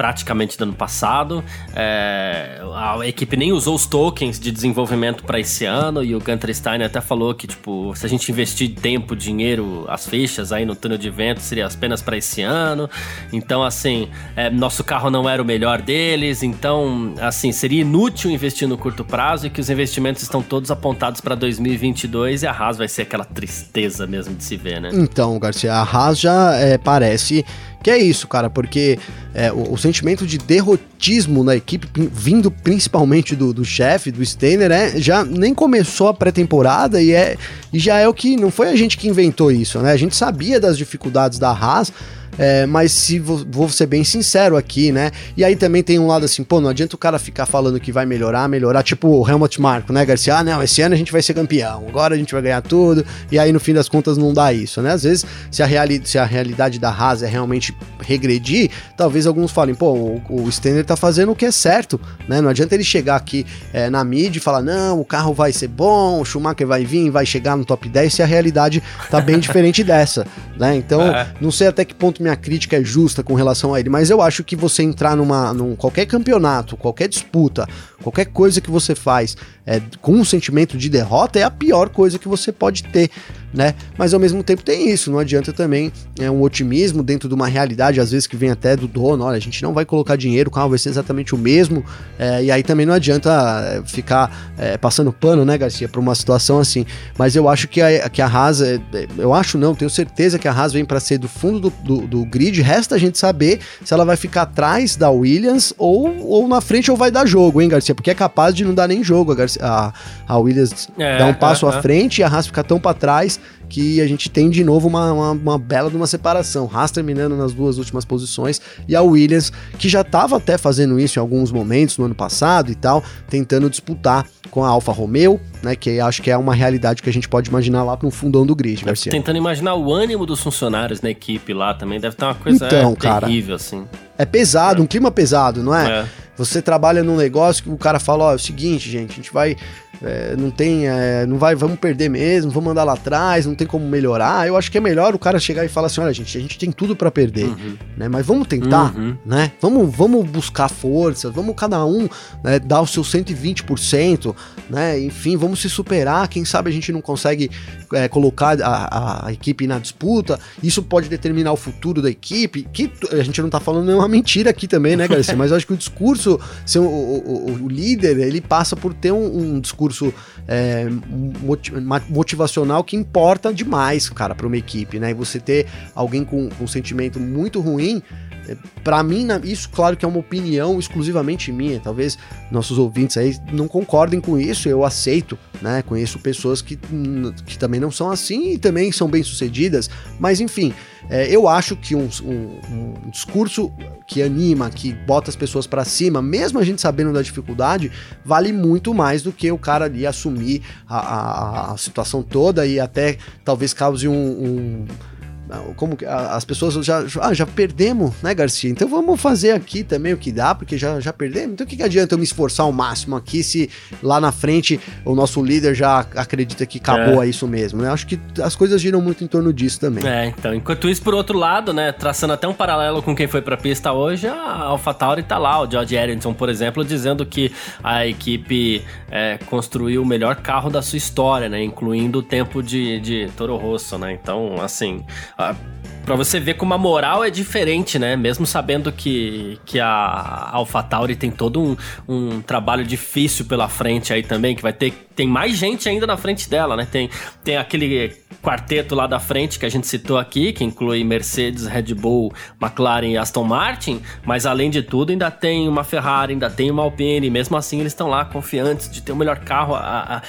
praticamente do ano passado. É, a equipe nem usou os tokens de desenvolvimento para esse ano e o Gunter Steiner até falou que, tipo, se a gente investir tempo, dinheiro, as fichas aí no túnel de vento, seria apenas para esse ano. Então, assim, é, nosso carro não era o melhor deles, então, assim, seria inútil investir no curto prazo e que os investimentos estão todos apontados para 2022 e a Haas vai ser aquela tristeza mesmo de se ver, né? Então, Garcia, a Haas já é, parece que é isso, cara, porque é, o, o, sentimento de derrotismo na equipe, vindo principalmente do, do chefe, do Steiner, é, já nem começou a pré-temporada e, é, e já é o que. Não foi a gente que inventou isso, né? A gente sabia das dificuldades da Haas é, mas se vou, vou, ser bem sincero aqui, né? E aí também tem um lado assim, pô, não adianta o cara ficar falando que vai melhorar, melhorar, tipo o Helmut Marko, né, Garcia? Ah, não, esse ano a gente vai ser campeão, agora a gente vai ganhar tudo, e aí no fim das contas não dá isso, né? Às vezes, se a, reali se a realidade da Haas é realmente regredir, talvez alguns falem, pô, o, o Stenner tá fazendo o que é certo, né? Não adianta ele chegar aqui é, na mídia e falar, não, o carro vai ser bom, o Schumacher vai vir, vai chegar no top 10, se a realidade tá bem diferente dessa, né? Então, é. não sei até que ponto minha crítica é justa com relação a ele, mas eu acho que você entrar numa num qualquer campeonato, qualquer disputa, qualquer coisa que você faz é, com um sentimento de derrota é a pior coisa que você pode ter né? Mas ao mesmo tempo tem isso, não adianta também é um otimismo dentro de uma realidade, às vezes que vem até do dono, olha, a gente não vai colocar dinheiro, o carro vai ser exatamente o mesmo, é, e aí também não adianta é, ficar é, passando pano, né, Garcia, para uma situação assim. Mas eu acho que a, que a Haas, é, é, eu acho não, tenho certeza que a Haas vem para ser do fundo do, do, do, grid, resta a gente saber se ela vai ficar atrás da Williams ou, ou na frente ou vai dar jogo, hein, Garcia, porque é capaz de não dar nem jogo a, Garcia, a, a Williams é, dar um passo à frente e a Haas ficar tão para trás que a gente tem de novo uma, uma, uma bela de uma separação. Haas terminando nas duas últimas posições e a Williams, que já estava até fazendo isso em alguns momentos no ano passado e tal, tentando disputar com a Alfa Romeo, né? Que acho que é uma realidade que a gente pode imaginar lá no fundão do grid, Garcia. Tentando imaginar o ânimo dos funcionários na equipe lá também, deve estar uma coisa então, é, cara, terrível, assim. É pesado, é. um clima pesado, não é? é? Você trabalha num negócio que o cara fala, ó, é o seguinte, gente, a gente vai é, não tem, é, não vai, vamos perder mesmo, vamos andar lá atrás, não tem como melhorar. Eu acho que é melhor o cara chegar e falar assim, olha gente, a gente tem tudo para perder, uhum. né? Mas vamos tentar, uhum. né? Vamos, vamos buscar forças, vamos cada um né, dar o seu 120%, né? Enfim, vamos se superar. Quem sabe a gente não consegue é, colocar a, a, equipe na disputa. Isso pode determinar o futuro da equipe. Que a gente não tá falando nenhuma mentira aqui também, né, Garcia? Mas eu acho que o discurso, ser o, o, o líder, ele passa por ter um, um discurso discurso é, motivacional que importa demais, cara, para uma equipe, né? E você ter alguém com, um sentimento muito ruim para mim, isso, claro que é uma opinião exclusivamente minha. Talvez nossos ouvintes aí não concordem com isso, eu aceito, né? Conheço pessoas que, que também não são assim e também são bem-sucedidas, mas enfim, é, eu acho que um, um, um, discurso que anima, que bota as pessoas para cima, mesmo a gente sabendo da dificuldade, vale muito mais do que o cara ali assumir a, a, a situação toda e até talvez cause um, um como as pessoas já, ah, já perdemos, né, Garcia? Então vamos fazer aqui também o que dá, porque já, já perdemos. Então o que, que adianta eu me esforçar ao máximo aqui se lá na frente o nosso líder já acredita que acabou é. isso mesmo, né? Acho que as coisas giram muito em torno disso também. É, então, enquanto isso, por outro lado, né, traçando até um paralelo com quem foi pra pista hoje, a AlphaTauri tá lá, o George Erickson, por exemplo, dizendo que a equipe é, construiu o melhor carro da sua história, né, incluindo o tempo de, de Toro Rosso, né? Então, assim, para você ver como a moral é diferente, né? Mesmo sabendo que, que a AlphaTauri tem todo um, um trabalho difícil pela frente aí também, que vai ter tem mais gente ainda na frente dela, né? Tem, tem aquele quarteto lá da frente que a gente citou aqui, que inclui Mercedes, Red Bull, McLaren e Aston Martin, mas além de tudo ainda tem uma Ferrari, ainda tem uma Alpine, mesmo assim eles estão lá confiantes de ter o melhor carro. A, a,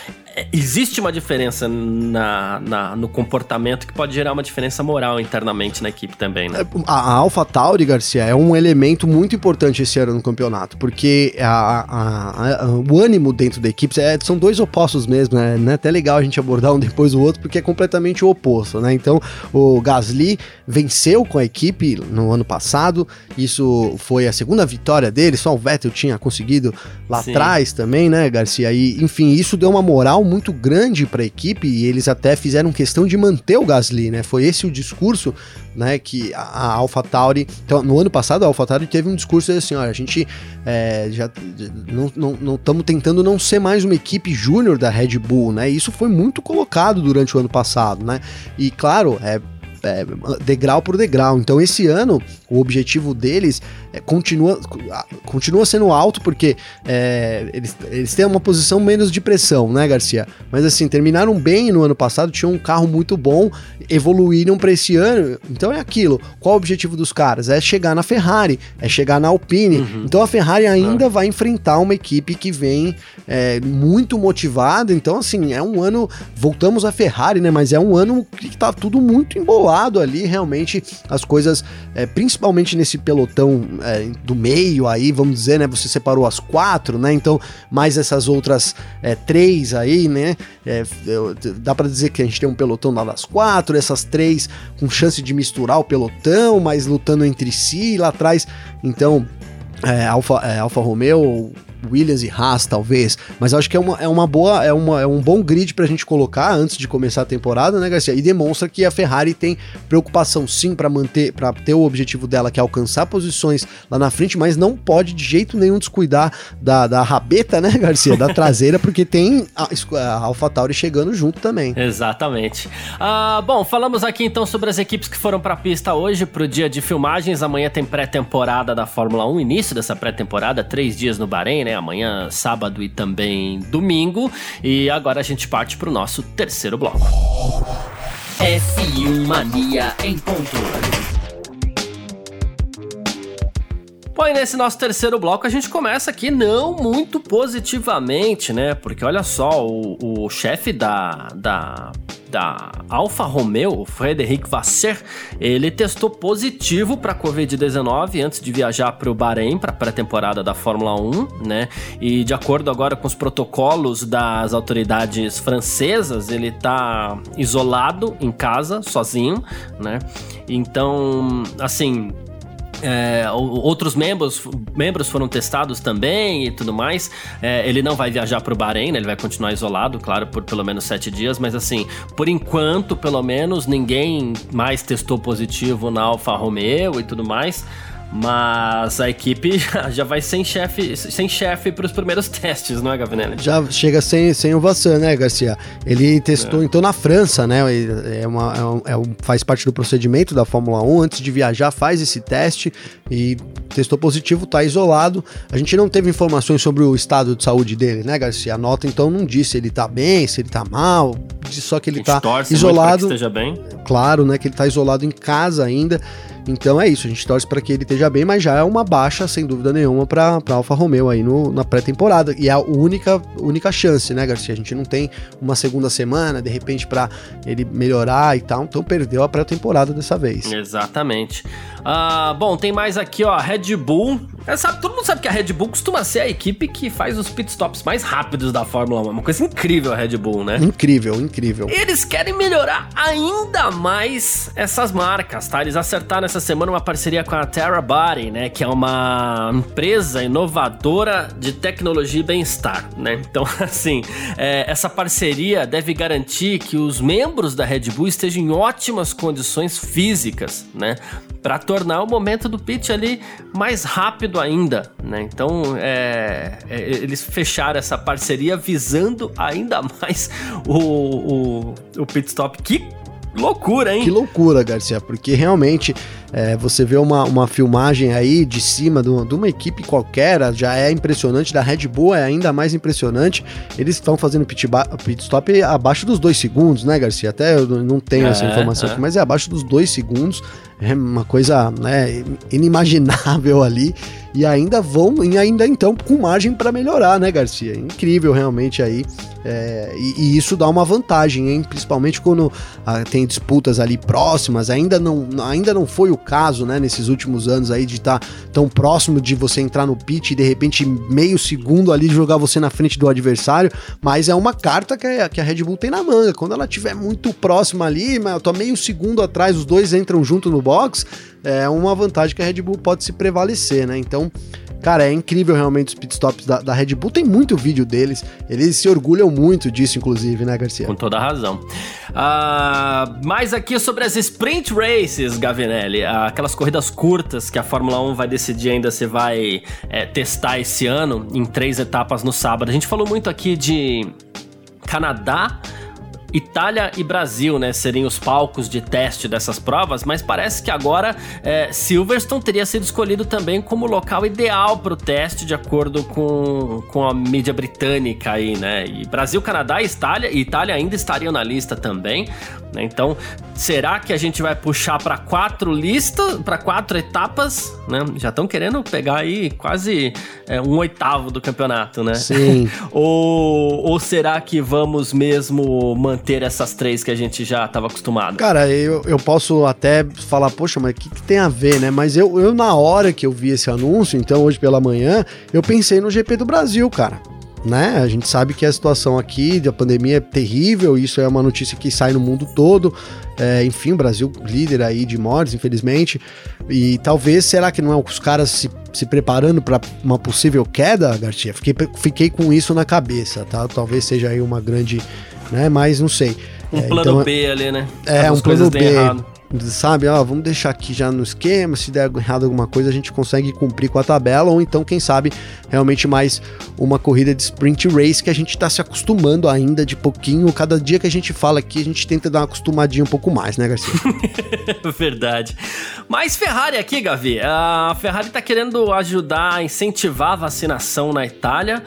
existe uma diferença na, na, no comportamento que pode gerar uma diferença moral internamente na equipe também, né? A, a Alpha Tauri, Garcia, é um elemento muito importante esse ano no campeonato, porque a, o ânimo dentro da equipe é, são dois opostos mesmo, né? É até legal a gente abordar um depois do outro, porque é completamente o oposto, né? Então, o Gasly venceu com a equipe no ano passado, isso foi a segunda vitória dele, só o Vettel tinha conseguido lá Sim. atrás também, né, Garcia? E, enfim, isso deu uma moral muito grande para a equipe e eles até fizeram questão de manter o Gasly, né? Foi esse o discurso, né? Que a AlphaTauri, então, no ano passado a AlphaTauri teve um discurso assim, olha, a gente é, já não estamos tentando não ser mais uma equipe júnior da Red Bull, né? Isso foi muito colocado durante o ano passado, né? E claro, é é, degrau por degrau. Então, esse ano, o objetivo deles é, continua, continua sendo alto, porque é, eles, eles têm uma posição menos de pressão, né, Garcia? Mas assim, terminaram bem no ano passado, tinham um carro muito bom, evoluíram para esse ano. Então é aquilo. Qual o objetivo dos caras? É chegar na Ferrari, é chegar na Alpine. Uhum. Então a Ferrari ainda ah. vai enfrentar uma equipe que vem é, muito motivada. Então, assim, é um ano. Voltamos à Ferrari, né? Mas é um ano que tá tudo muito embolado lado ali, realmente as coisas, é, principalmente nesse pelotão é, do meio aí, vamos dizer, né? Você separou as quatro, né? Então, mais essas outras é, três aí, né? É, dá para dizer que a gente tem um pelotão lá das quatro, essas três com chance de misturar o pelotão, mas lutando entre si lá atrás. Então, é, Alfa, é, Alfa Romeo, Williams e Haas, talvez. Mas acho que é uma, é uma boa, é, uma, é um bom grid pra gente colocar antes de começar a temporada, né, Garcia? E demonstra que a Ferrari tem preocupação sim para manter, para ter o objetivo dela, que é alcançar posições lá na frente, mas não pode de jeito nenhum descuidar da, da rabeta, né, Garcia? Da traseira, porque tem a, a AlphaTauri chegando junto também. Exatamente. Ah, bom, falamos aqui então sobre as equipes que foram pra pista hoje, pro dia de filmagens. Amanhã tem pré-temporada da Fórmula 1, início dessa pré-temporada, três dias no Bahrein, né? Né? Amanhã, sábado e também domingo. E agora a gente parte para o nosso terceiro bloco. F1 Mania em ponto. Bom, e nesse nosso terceiro bloco a gente começa aqui não muito positivamente, né? Porque olha só, o, o chefe da, da da Alfa Romeo, o Frederic Vasser, ele testou positivo para Covid-19 antes de viajar para o Bahrein para a pré-temporada da Fórmula 1, né? E de acordo agora com os protocolos das autoridades francesas, ele está isolado em casa, sozinho, né? Então, assim, é, outros membros, membros foram testados também e tudo mais. É, ele não vai viajar para o Bahrein, né? ele vai continuar isolado, claro, por pelo menos sete dias. Mas assim, por enquanto, pelo menos, ninguém mais testou positivo na Alfa Romeo e tudo mais. Mas a equipe já, já vai sem chefe sem chefe para os primeiros testes, não é, Gavinelli? Já chega sem, sem o Vassan, né, Garcia? Ele testou É. então na França, né? É uma, é um- é um- faz parte do procedimento da Fórmula 1. Antes de viajar, faz esse teste e testou positivo, tá isolado. A gente não teve informações sobre o estado de saúde dele, né, Garcia? A nota então não disse se ele tá bem, se ele tá mal, só que ele tá que isolado. esteja bem. Claro, né, que ele tá isolado em casa ainda. Então é isso, a gente torce para que ele esteja bem, mas já é uma baixa, sem dúvida nenhuma, para Alfa Romeo aí no, na pré-temporada. E é a única, única chance, né, Garcia? A gente não tem uma segunda semana, de repente, para ele melhorar e tal. Então perdeu a pré-temporada dessa vez. Exatamente. Ah, bom, tem mais aqui, ó, Red Bull. É, sabe, todo mundo sabe que a Red Bull costuma ser a equipe que faz os pitstops mais rápidos da Fórmula 1. É uma coisa incrível a Red Bull, né? Incrível, incrível. Eles querem melhorar ainda mais essas marcas, tá? Eles acertaram essa semana uma parceria com a Terabody, né? Que é uma empresa inovadora de tecnologia e bem-estar, né? Então, assim, é, essa parceria deve garantir que os membros da Red Bull estejam em ótimas condições físicas, né? Para tornar o momento do pit ali mais rápido ainda, né? Então, é, é, eles fecharam essa parceria visando ainda mais o, o, o pit stop. Que loucura, hein? Que loucura, Garcia, porque realmente é, você vê uma, uma filmagem aí de cima de uma, de uma equipe qualquer, já é impressionante, da Red Bull é ainda mais impressionante. Eles estão fazendo pit, pit stop abaixo dos dois segundos, né, Garcia? Até eu não tenho essa É, informação é. aqui, mas é abaixo dos dois segundos. É uma coisa né, inimaginável ali. E ainda vão, e ainda então com margem para melhorar, né, Garcia? Incrível realmente aí. É, e, e isso dá uma vantagem, hein? Principalmente quando ah, tem disputas ali próximas. Ainda não, ainda não foi o caso, né? Nesses últimos anos aí de estar tão próximo de você entrar no pit e de repente meio segundo ali jogar você na frente do adversário. Mas é uma carta que a, que a Red Bull tem na manga. Quando ela estiver muito próxima ali, mas eu tô meio segundo atrás, os dois entram junto no box. É uma vantagem que a Red Bull pode se prevalecer, né? Então, Cara, é incrível realmente os pitstops da, da Red Bull. Tem muito vídeo deles. Eles se orgulham muito disso, inclusive, né, Garcia? Com toda razão. Ah, mais aqui sobre as sprint races, Gavinelli. Ah, aquelas corridas curtas que a Fórmula 1 vai decidir ainda se vai é, testar esse ano, em três etapas no sábado. A gente falou muito aqui de Canadá. Itália e Brasil, né, seriam os palcos de teste dessas provas, mas parece que agora é, Silverstone teria sido escolhido também como local ideal para o teste, de acordo com, com a mídia britânica aí, né? E Brasil, Canadá e Itália, e Itália ainda estariam na lista também, né? Então, será que a gente vai puxar para quatro listas, para quatro etapas, né? Já estão querendo pegar aí quase é, um oitavo do campeonato, né? Sim. Ou, ou será que vamos mesmo manter essas três que a gente já estava acostumado? Cara, eu, eu posso até falar, poxa, mas o que, que tem a ver, né? Mas eu, eu, na hora que eu vi esse anúncio, então hoje pela manhã, eu pensei no GP do Brasil, cara. Né? A gente sabe que a situação aqui da pandemia é terrível, isso é uma notícia que sai no mundo todo. É, enfim, o Brasil líder aí de mortes, infelizmente. E talvez, será que não é os caras se, se preparando para uma possível queda, Garcia? Fiquei, fiquei com isso na cabeça, tá? Talvez seja aí uma grande, né? Mas não sei. Um É, plano então- B ali, né? É, um as coisas plano B. errado. Sabe, vamos deixar aqui já no esquema, se der errado alguma coisa, a gente consegue cumprir com a tabela, ou então, quem sabe, realmente mais uma corrida de sprint race que a gente tá se acostumando ainda de pouquinho. Cada dia que a gente fala aqui, a gente tenta dar uma acostumadinha um pouco mais, né, Garcia? Verdade. Mas Ferrari aqui, Gavi. A Ferrari tá querendo ajudar a incentivar a vacinação na Itália.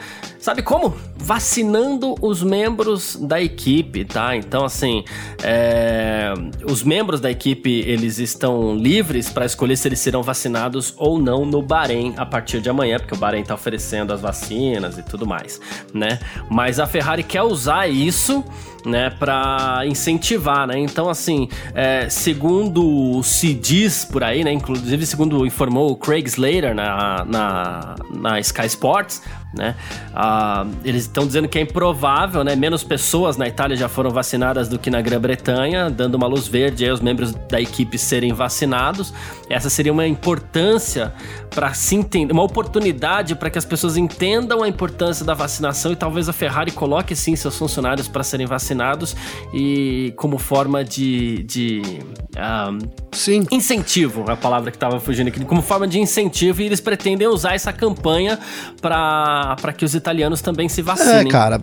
Sabe como? Vacinando os membros da equipe, tá? Então, assim, é, os membros da equipe eles estão livres para escolher se eles serão vacinados ou não no Bahrein a partir de amanhã, porque o Bahrein tá oferecendo as vacinas e tudo mais, né? Mas a Ferrari quer usar isso né, para incentivar, né? Então, assim, é, segundo se diz por aí, né, inclusive segundo informou o Craig Slater na, na, na Sky Sports, né, ah, eles estão dizendo que é improvável, né, menos pessoas na Itália já foram vacinadas do que na Grã-Bretanha, dando uma luz verde aí aos membros da equipe serem vacinados. Essa seria uma importância para se entender, uma oportunidade para que as pessoas entendam a importância da vacinação e talvez a Ferrari coloque sim seus funcionários para serem vacinados vacinados e como forma de, de um, Sim. incentivo, é a palavra que estava fugindo aqui, como forma de incentivo e eles pretendem usar essa campanha para que os italianos também se vacinem. É, cara,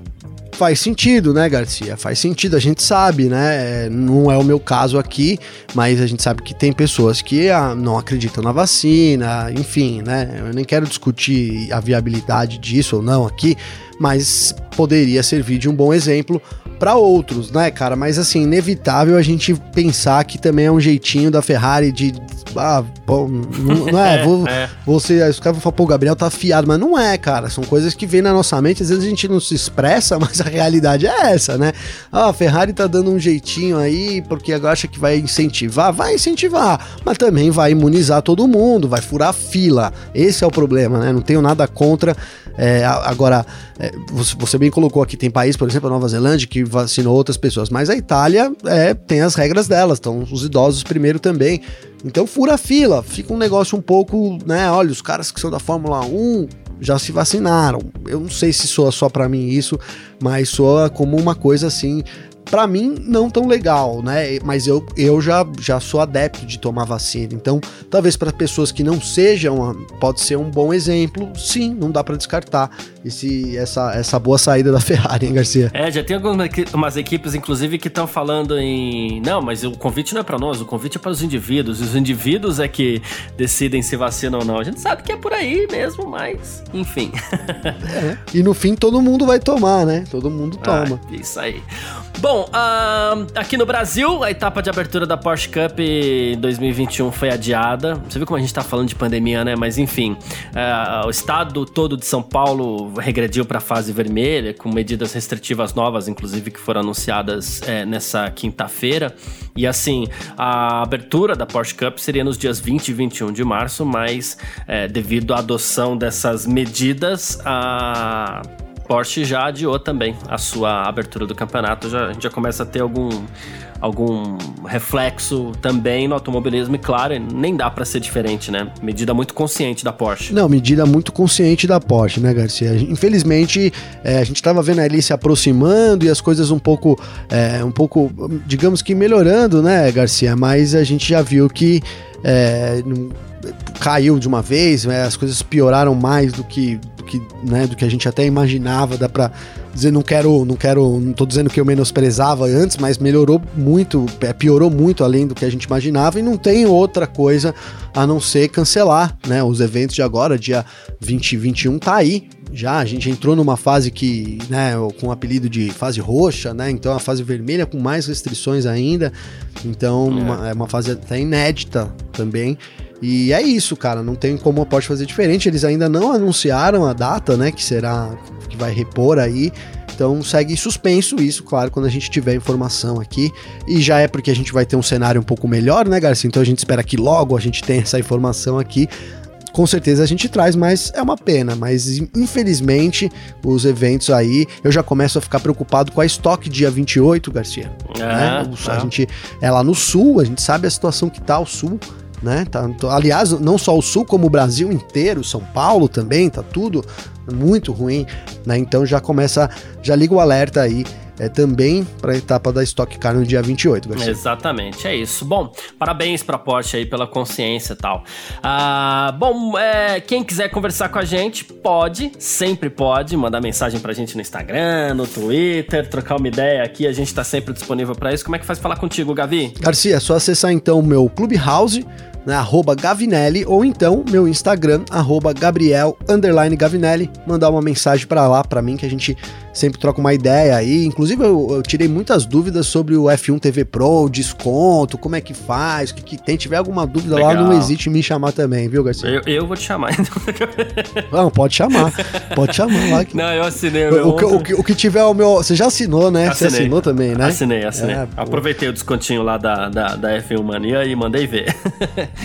faz sentido, né, Garcia? Faz sentido, a gente sabe, né? É, Não é o meu caso aqui, mas a gente sabe que tem pessoas que ah, não acreditam na vacina, enfim, né? Eu nem quero discutir a viabilidade disso ou não aqui, mas poderia servir de um bom exemplo para outros, né, cara? Mas assim, inevitável a gente pensar que também é um jeitinho da Ferrari de. Ah, pô, não, não é, vou, É. você, os caras vão falar, pô, o Gabriel tá afiado, mas não é, cara. São coisas que vêm na nossa mente, às vezes a gente não se expressa, mas a realidade é essa, né? Ah, a Ferrari tá dando um jeitinho aí, porque agora acha que vai incentivar, vai incentivar, mas também vai imunizar todo mundo, vai furar a fila. Esse é o problema, né? Não tenho nada contra. É, agora, é, você, bem colocou aqui, tem país, por exemplo, a Nova Zelândia, que vacinou outras pessoas, mas a Itália é, tem as regras delas, então os idosos primeiro também. Então fura a fila, fica um negócio um pouco, né? Olha, os caras que são da Fórmula 1 já se vacinaram. Eu não sei se soa só pra mim isso, mas soa como uma coisa assim. Pra mim, não tão legal, né? Mas eu, eu já, já sou adepto de tomar vacina. Então, talvez para pessoas que não sejam, ah, pode ser um bom exemplo. Sim, não dá pra descartar esse, essa, essa boa saída da Ferrari, hein, Garcia? É, já tem algumas equi- umas equipes, inclusive, que estão falando em. Não, mas o convite não é para nós, o convite é para os indivíduos. E os indivíduos é que decidem se vacinam ou não. A gente sabe que é por aí mesmo, mas. Enfim. E no fim, todo mundo vai tomar, né? Todo mundo toma. Ah, isso aí. Bom, ahn, aqui no Brasil, a etapa de abertura da Porsche Cup 2021 foi adiada. Você viu como a gente tá falando de pandemia, né? Mas enfim, ah, o estado todo de São Paulo regrediu para a fase vermelha, com medidas restritivas novas, inclusive, que foram anunciadas eh, nessa quinta-feira. E assim, a abertura da Porsche Cup seria nos dias 20 e 21 de março, mas eh, devido à adoção dessas medidas, a Porsche já adiou também a sua abertura do campeonato. Já, a gente já começa a ter algum, algum reflexo também no automobilismo. E claro, nem dá pra ser diferente, né? Medida muito consciente da Porsche. Não, medida muito consciente da Porsche, né, Garcia? Infelizmente, é, a gente estava vendo ali se aproximando e as coisas um pouco, é, um pouco, digamos que melhorando, né, Garcia? Mas a gente já viu que é, caiu de uma vez, né, as coisas pioraram mais do que, do que, né, do que a gente até imaginava. Dá pra dizer, não quero, não quero, não tô dizendo que eu menosprezava antes, mas melhorou muito, é, piorou muito além do que a gente imaginava e não tem outra coisa a não ser cancelar, né? Os eventos de agora, dia 20 e 21 tá aí. Já a gente entrou numa fase que, né, com o apelido de fase roxa, né? Então a fase vermelha com mais restrições ainda. Então É. uma- é uma fase até inédita também. E é isso, cara, não tem como a Porsche fazer diferente. Eles ainda não anunciaram a data, né, que será que vai repor aí. Então segue em suspenso isso, claro, quando a gente tiver informação aqui. E já é porque a gente vai ter um cenário um pouco melhor, né, Garcia? Então a gente espera que logo a gente tenha essa informação aqui. Com certeza a gente traz, mas é uma pena. Mas infelizmente os eventos aí, eu já começo a ficar preocupado com a estoque dia 28, Garcia né? O- A é. gente é lá no sul, a gente sabe a situação que tá o sul, né? Tá, aliás, não só o sul, como o Brasil inteiro, São Paulo também, tá tudo muito ruim, né? Então já começa, já liga o alerta aí é, também para a etapa da Stock Car no dia 28, Garcia. Exatamente, é isso. Bom, parabéns pra Porsche aí pela consciência e tal. Ah, bom, é, quem quiser conversar com a gente, pode, sempre pode, mandar mensagem pra gente no Instagram, no Twitter, trocar uma ideia aqui, a gente tá sempre disponível pra isso. Como é que faz falar contigo, Gavi? Garcia, é só acessar então o meu Clubhouse, né, arroba Gavinelli, ou então meu Instagram, arroba Gabriel, underline Gavinelli, mandar uma mensagem pra lá, pra mim, que a gente sempre troca uma ideia aí. Inclusive, eu, eu tirei muitas dúvidas sobre o F1 TV Pro, desconto, como é que faz, o que, que tem. tiver alguma dúvida lá, Legal. não hesite em me chamar também, viu, Garcia? Eu, eu vou te chamar. então. Não, pode chamar, pode chamar lá. que- Não, eu assinei o meu O, o que, o que tiver o meu. Você já assinou, né? Você Assinei. assinou também, né? Assinei, assinei. É. Aproveitei o descontinho lá da, da, da F1 Mania e mandei ver.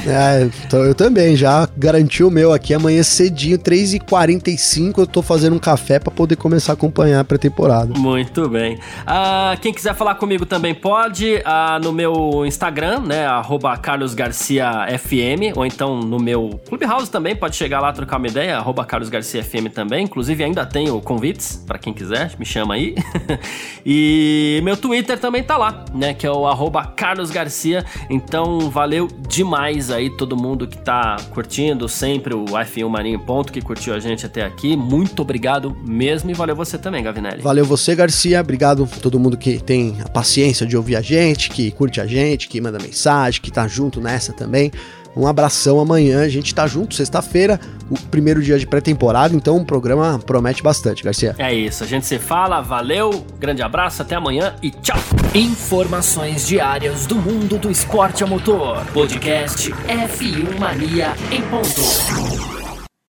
É, então eu também, já garanti o meu aqui amanhã cedinho, 3h45, eu tô fazendo um café pra poder começar a acompanhar a pré-temporada. Muito bem. Ah, quem quiser falar comigo também pode ah, no meu Instagram, né? Arroba Carlos Garcia FM, ou então no meu Clubhouse também, pode chegar lá trocar uma ideia, arroba Carlos Garcia FM também. Inclusive ainda tenho convites para quem quiser, me chama aí. e meu Twitter também tá lá, né? Que é o arroba Carlos Garcia. Então valeu demais aí todo mundo que tá curtindo sempre o F1 Marinho Ponto, que curtiu a gente até aqui. Muito obrigado mesmo e valeu você também, Gavinelli. Valeu você, Garcia. Obrigado a todo mundo que tem a paciência de ouvir a gente, que curte a gente, que manda mensagem, que tá junto nessa também. Um abração amanhã, a gente tá junto, sexta-feira, o primeiro dia de pré-temporada, então o programa promete bastante, Garcia. É isso, a gente se fala, valeu, grande abraço, até amanhã e tchau! Informações diárias do mundo do esporte a motor. Podcast F1 Mania em ponto.